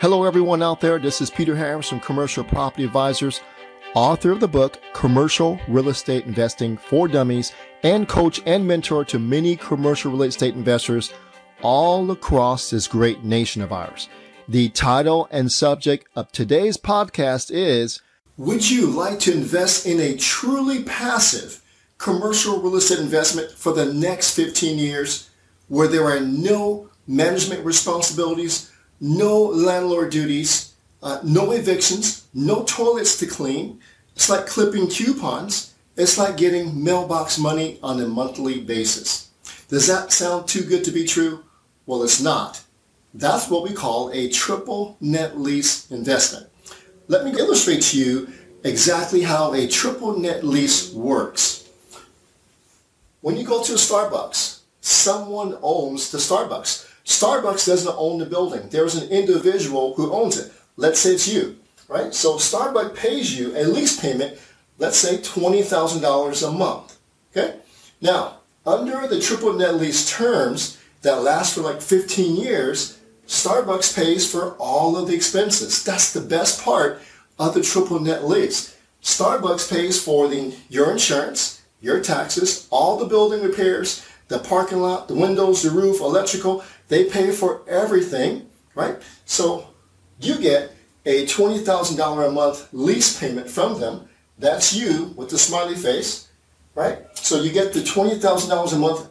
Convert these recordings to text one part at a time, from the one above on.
Hello, everyone out there. This is Peter Harris from Commercial Property Advisors, author of the book Commercial Real Estate Investing for Dummies, and coach and mentor to many commercial real estate investors all across this great nation of ours. The title and subject of today's podcast is Would you like to invest in a truly passive commercial real estate investment for the next 15 years where there are no management responsibilities, no landlord duties, uh, no evictions, no toilets to clean. It's like clipping coupons. It's like getting mailbox money on a monthly basis. Does that sound too good to be true? Well, it's not. That's what we call a triple net lease investment. Let me illustrate to you exactly how a triple net lease works. When you go to a Starbucks, someone owns the Starbucks. Starbucks doesn't own the building. There's an individual who owns it. Let's say it's you, right? So Starbucks pays you a lease payment, let's say $20,000 a month, okay? Now, under the triple net lease terms that last for like 15 years, Starbucks pays for all of the expenses. That's the best part of the triple net lease. Starbucks pays for the, your insurance, your taxes, all the building repairs, the parking lot, the windows, the roof, electrical, they pay for everything, right? So you get a $20,000 a month lease payment from them. That's you with the smiley face, right? So you get the $20,000 a month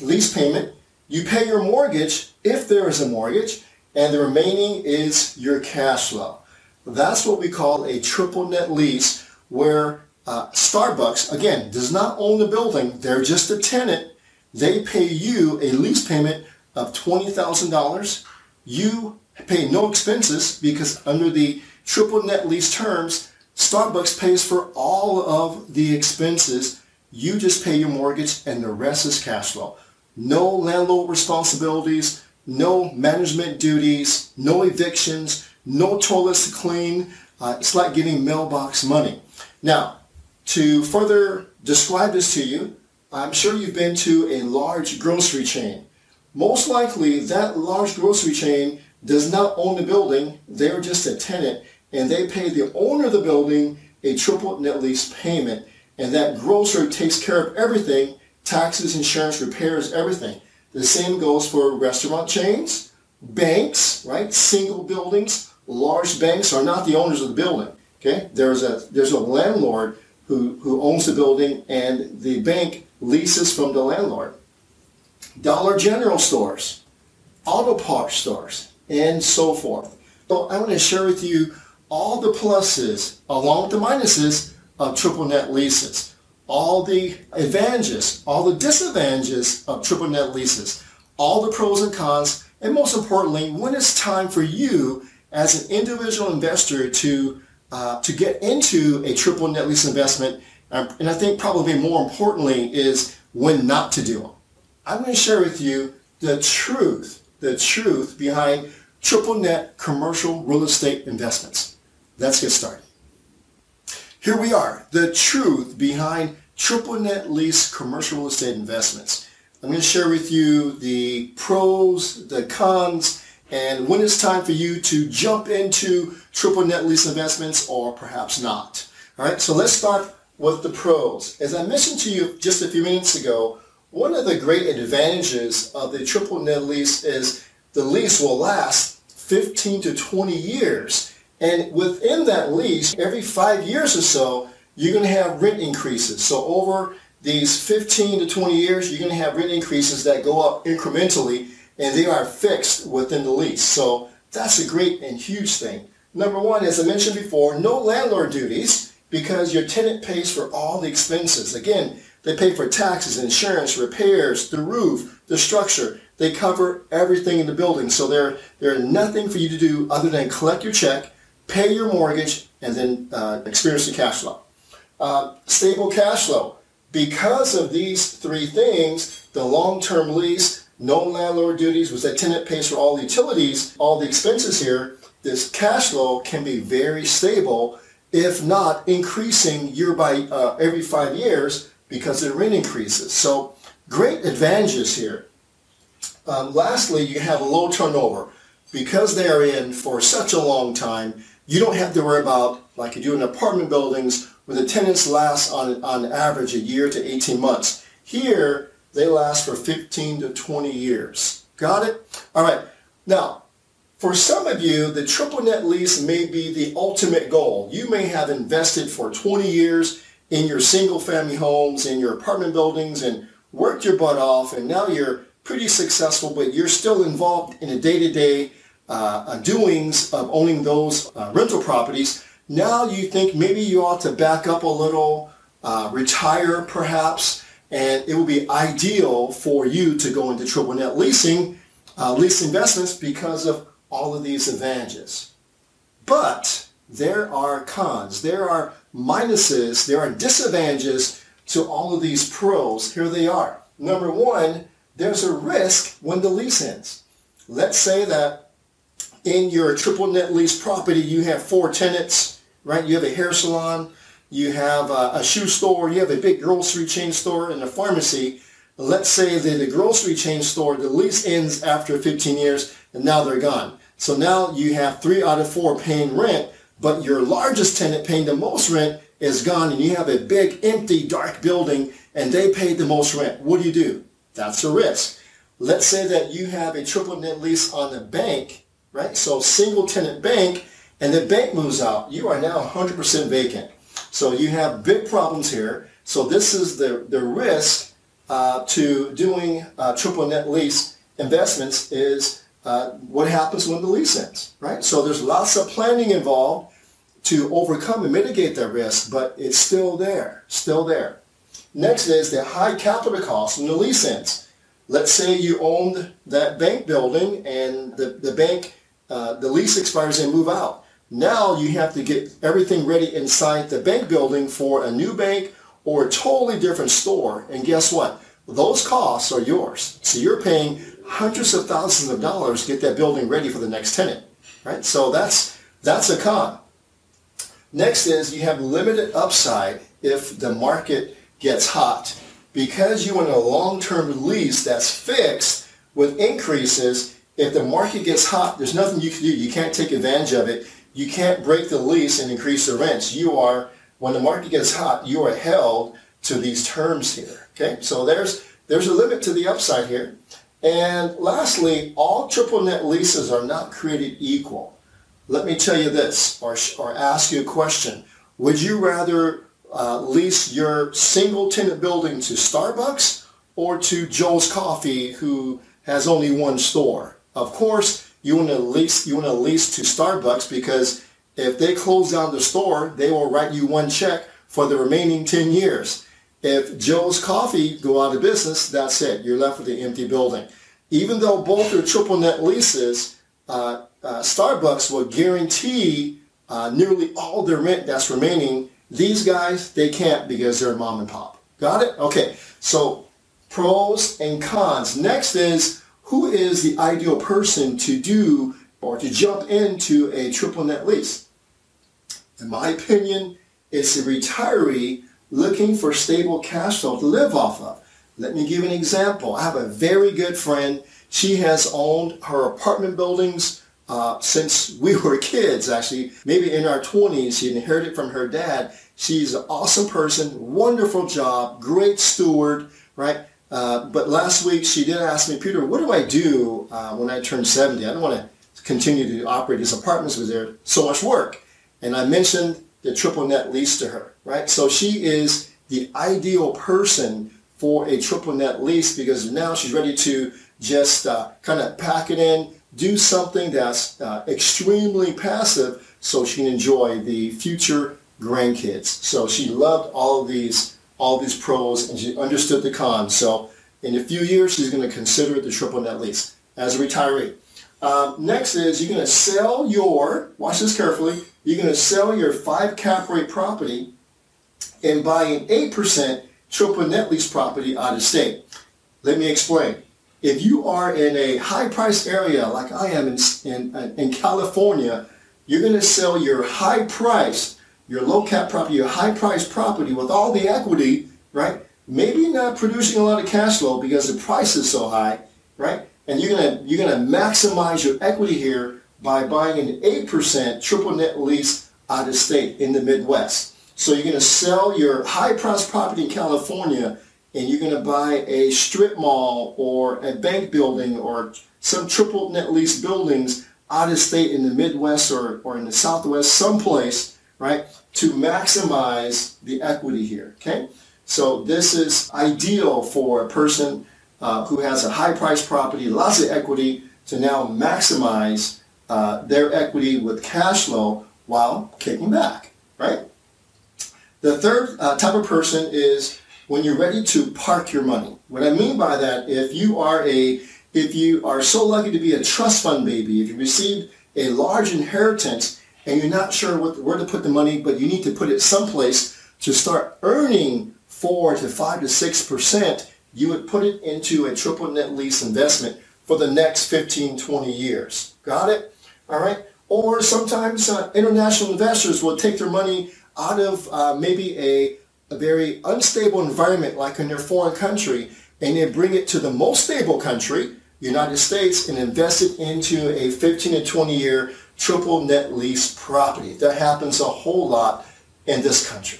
lease payment. You pay your mortgage if there is a mortgage, and the remaining is your cash flow. That's what we call a triple net lease where uh, Starbucks, again, does not own the building. They're just a tenant. They pay you a lease payment of $20,000. You pay no expenses because under the triple net lease terms, Starbucks pays for all of the expenses. You just pay your mortgage and the rest is cash flow. No landlord responsibilities, no management duties, no evictions, no toilets to clean. Uh, it's like getting mailbox money. Now, to further describe this to you, I'm sure you've been to a large grocery chain most likely that large grocery chain does not own the building. They're just a tenant and they pay the owner of the building a triple net lease payment. And that grocer takes care of everything, taxes, insurance, repairs, everything. The same goes for restaurant chains, banks, right? Single buildings. Large banks are not the owners of the building. Okay? There's a, there's a landlord who, who owns the building and the bank leases from the landlord. Dollar General stores, auto parts stores, and so forth. So I want to share with you all the pluses along with the minuses of triple net leases, all the advantages, all the disadvantages of triple net leases, all the pros and cons, and most importantly, when it's time for you as an individual investor to uh, to get into a triple net lease investment, Um, and I think probably more importantly is when not to do them. I'm going to share with you the truth, the truth behind triple net commercial real estate investments. Let's get started. Here we are, the truth behind triple net lease commercial real estate investments. I'm going to share with you the pros, the cons, and when it's time for you to jump into triple net lease investments or perhaps not. All right, so let's start with the pros. As I mentioned to you just a few minutes ago, one of the great advantages of the triple net lease is the lease will last 15 to 20 years. And within that lease, every five years or so, you're going to have rent increases. So over these 15 to 20 years, you're going to have rent increases that go up incrementally and they are fixed within the lease. So that's a great and huge thing. Number one, as I mentioned before, no landlord duties because your tenant pays for all the expenses. Again, they pay for taxes, insurance, repairs, the roof, the structure. They cover everything in the building. So there, there's nothing for you to do other than collect your check, pay your mortgage, and then uh, experience the cash flow. Uh, stable cash flow. Because of these three things, the long-term lease, no landlord duties, which that tenant pays for all the utilities, all the expenses here, this cash flow can be very stable, if not increasing year by uh, every five years because the rent increases. So great advantages here. Um, lastly, you have a low turnover. because they are in for such a long time, you don't have to worry about, like you do in apartment buildings, where the tenants last on, on average a year to 18 months. Here, they last for 15 to 20 years. Got it? All right. Now, for some of you, the triple net lease may be the ultimate goal. You may have invested for 20 years in your single family homes, in your apartment buildings, and worked your butt off, and now you're pretty successful, but you're still involved in the day-to-day uh, doings of owning those uh, rental properties. Now you think maybe you ought to back up a little, uh, retire perhaps, and it would be ideal for you to go into triple net leasing, uh, lease investments because of all of these advantages. But there are cons, there are minuses, there are disadvantages to all of these pros. Here they are. Number one, there's a risk when the lease ends. Let's say that in your triple net lease property, you have four tenants, right? You have a hair salon, you have a, a shoe store, you have a big grocery chain store and a pharmacy. Let's say that the grocery chain store, the lease ends after 15 years and now they're gone. So now you have three out of four paying rent, but your largest tenant paying the most rent is gone and you have a big empty dark building and they paid the most rent. What do you do? That's a risk. Let's say that you have a triple net lease on the bank, right? So single tenant bank and the bank moves out. You are now 100% vacant. So you have big problems here. So this is the, the risk uh, to doing uh, triple net lease investments is uh, what happens when the lease ends, right? So there's lots of planning involved to overcome and mitigate that risk, but it's still there, still there. Next is the high capital cost when the lease ends. Let's say you owned that bank building and the, the bank, uh, the lease expires and move out. Now you have to get everything ready inside the bank building for a new bank or a totally different store. And guess what? Those costs are yours. So you're paying hundreds of thousands of dollars to get that building ready for the next tenant, right? So that's, that's a con. Next is you have limited upside if the market gets hot. Because you want a long-term lease that's fixed with increases, if the market gets hot, there's nothing you can do. You can't take advantage of it. You can't break the lease and increase the rents. You are, when the market gets hot, you are held to these terms here. Okay, so there's there's a limit to the upside here. And lastly, all triple net leases are not created equal. Let me tell you this, or, or ask you a question. Would you rather uh, lease your single tenant building to Starbucks or to Joe's Coffee, who has only one store? Of course, you want to lease you want to lease to Starbucks because if they close down the store, they will write you one check for the remaining 10 years. If Joe's Coffee go out of business, that's it. You're left with an empty building. Even though both are triple net leases, uh, uh, Starbucks will guarantee uh, nearly all their rent that's remaining. These guys, they can't because they're mom and pop. Got it? Okay. So pros and cons. Next is who is the ideal person to do or to jump into a triple net lease? In my opinion, it's a retiree looking for stable cash flow to live off of. Let me give an example. I have a very good friend. She has owned her apartment buildings uh, since we were kids, actually, maybe in our 20s. She inherited from her dad. She's an awesome person, wonderful job, great steward, right? Uh, but last week she did ask me, Peter, what do I do uh, when I turn 70? I don't want to continue to operate these apartments because there's so much work. And I mentioned the triple net lease to her, right? So she is the ideal person for a triple net lease because now she's ready to just uh, kind of pack it in, do something that's uh, extremely passive so she can enjoy the future grandkids. So she loved all these, all these pros and she understood the cons. So in a few years, she's going to consider the triple net lease as a retiree. Um, next is you're going to sell your, watch this carefully, you're going to sell your 5 cap rate property and buy an 8% triple net lease property out of state. Let me explain. If you are in a high price area like I am in, in, in California, you're going to sell your high price, your low cap property, your high price property with all the equity, right? Maybe not producing a lot of cash flow because the price is so high, right? And you're gonna you're gonna maximize your equity here by buying an 8% triple net lease out of state in the Midwest. So you're gonna sell your high priced property in California and you're gonna buy a strip mall or a bank building or some triple net lease buildings out of state in the Midwest or, or in the Southwest, someplace, right, to maximize the equity here, okay? So this is ideal for a person uh, who has a high priced property, lots of equity, to now maximize uh, their equity with cash flow while kicking back, right? The third uh, type of person is when you're ready to park your money. What I mean by that, if you are a if you are so lucky to be a trust fund baby, if you received a large inheritance and you're not sure what, where to put the money, but you need to put it someplace to start earning four to five to six percent, you would put it into a triple net lease investment for the next 15, 20 years. Got it? All right. Or sometimes uh, international investors will take their money out of uh, maybe a, a very unstable environment like in their foreign country and they bring it to the most stable country United States and invest it into a 15 to 20 year triple net lease property. That happens a whole lot in this country.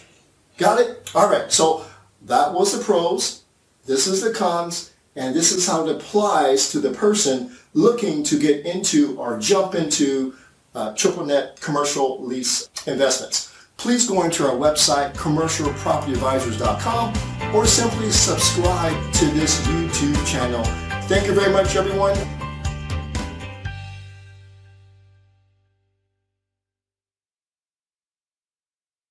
Got it? All right. So that was the pros. This is the cons. And this is how it applies to the person looking to get into or jump into uh, triple net commercial lease investments. Please go into our website, commercialpropertyadvisors.com, or simply subscribe to this YouTube channel Thank you very much, everyone.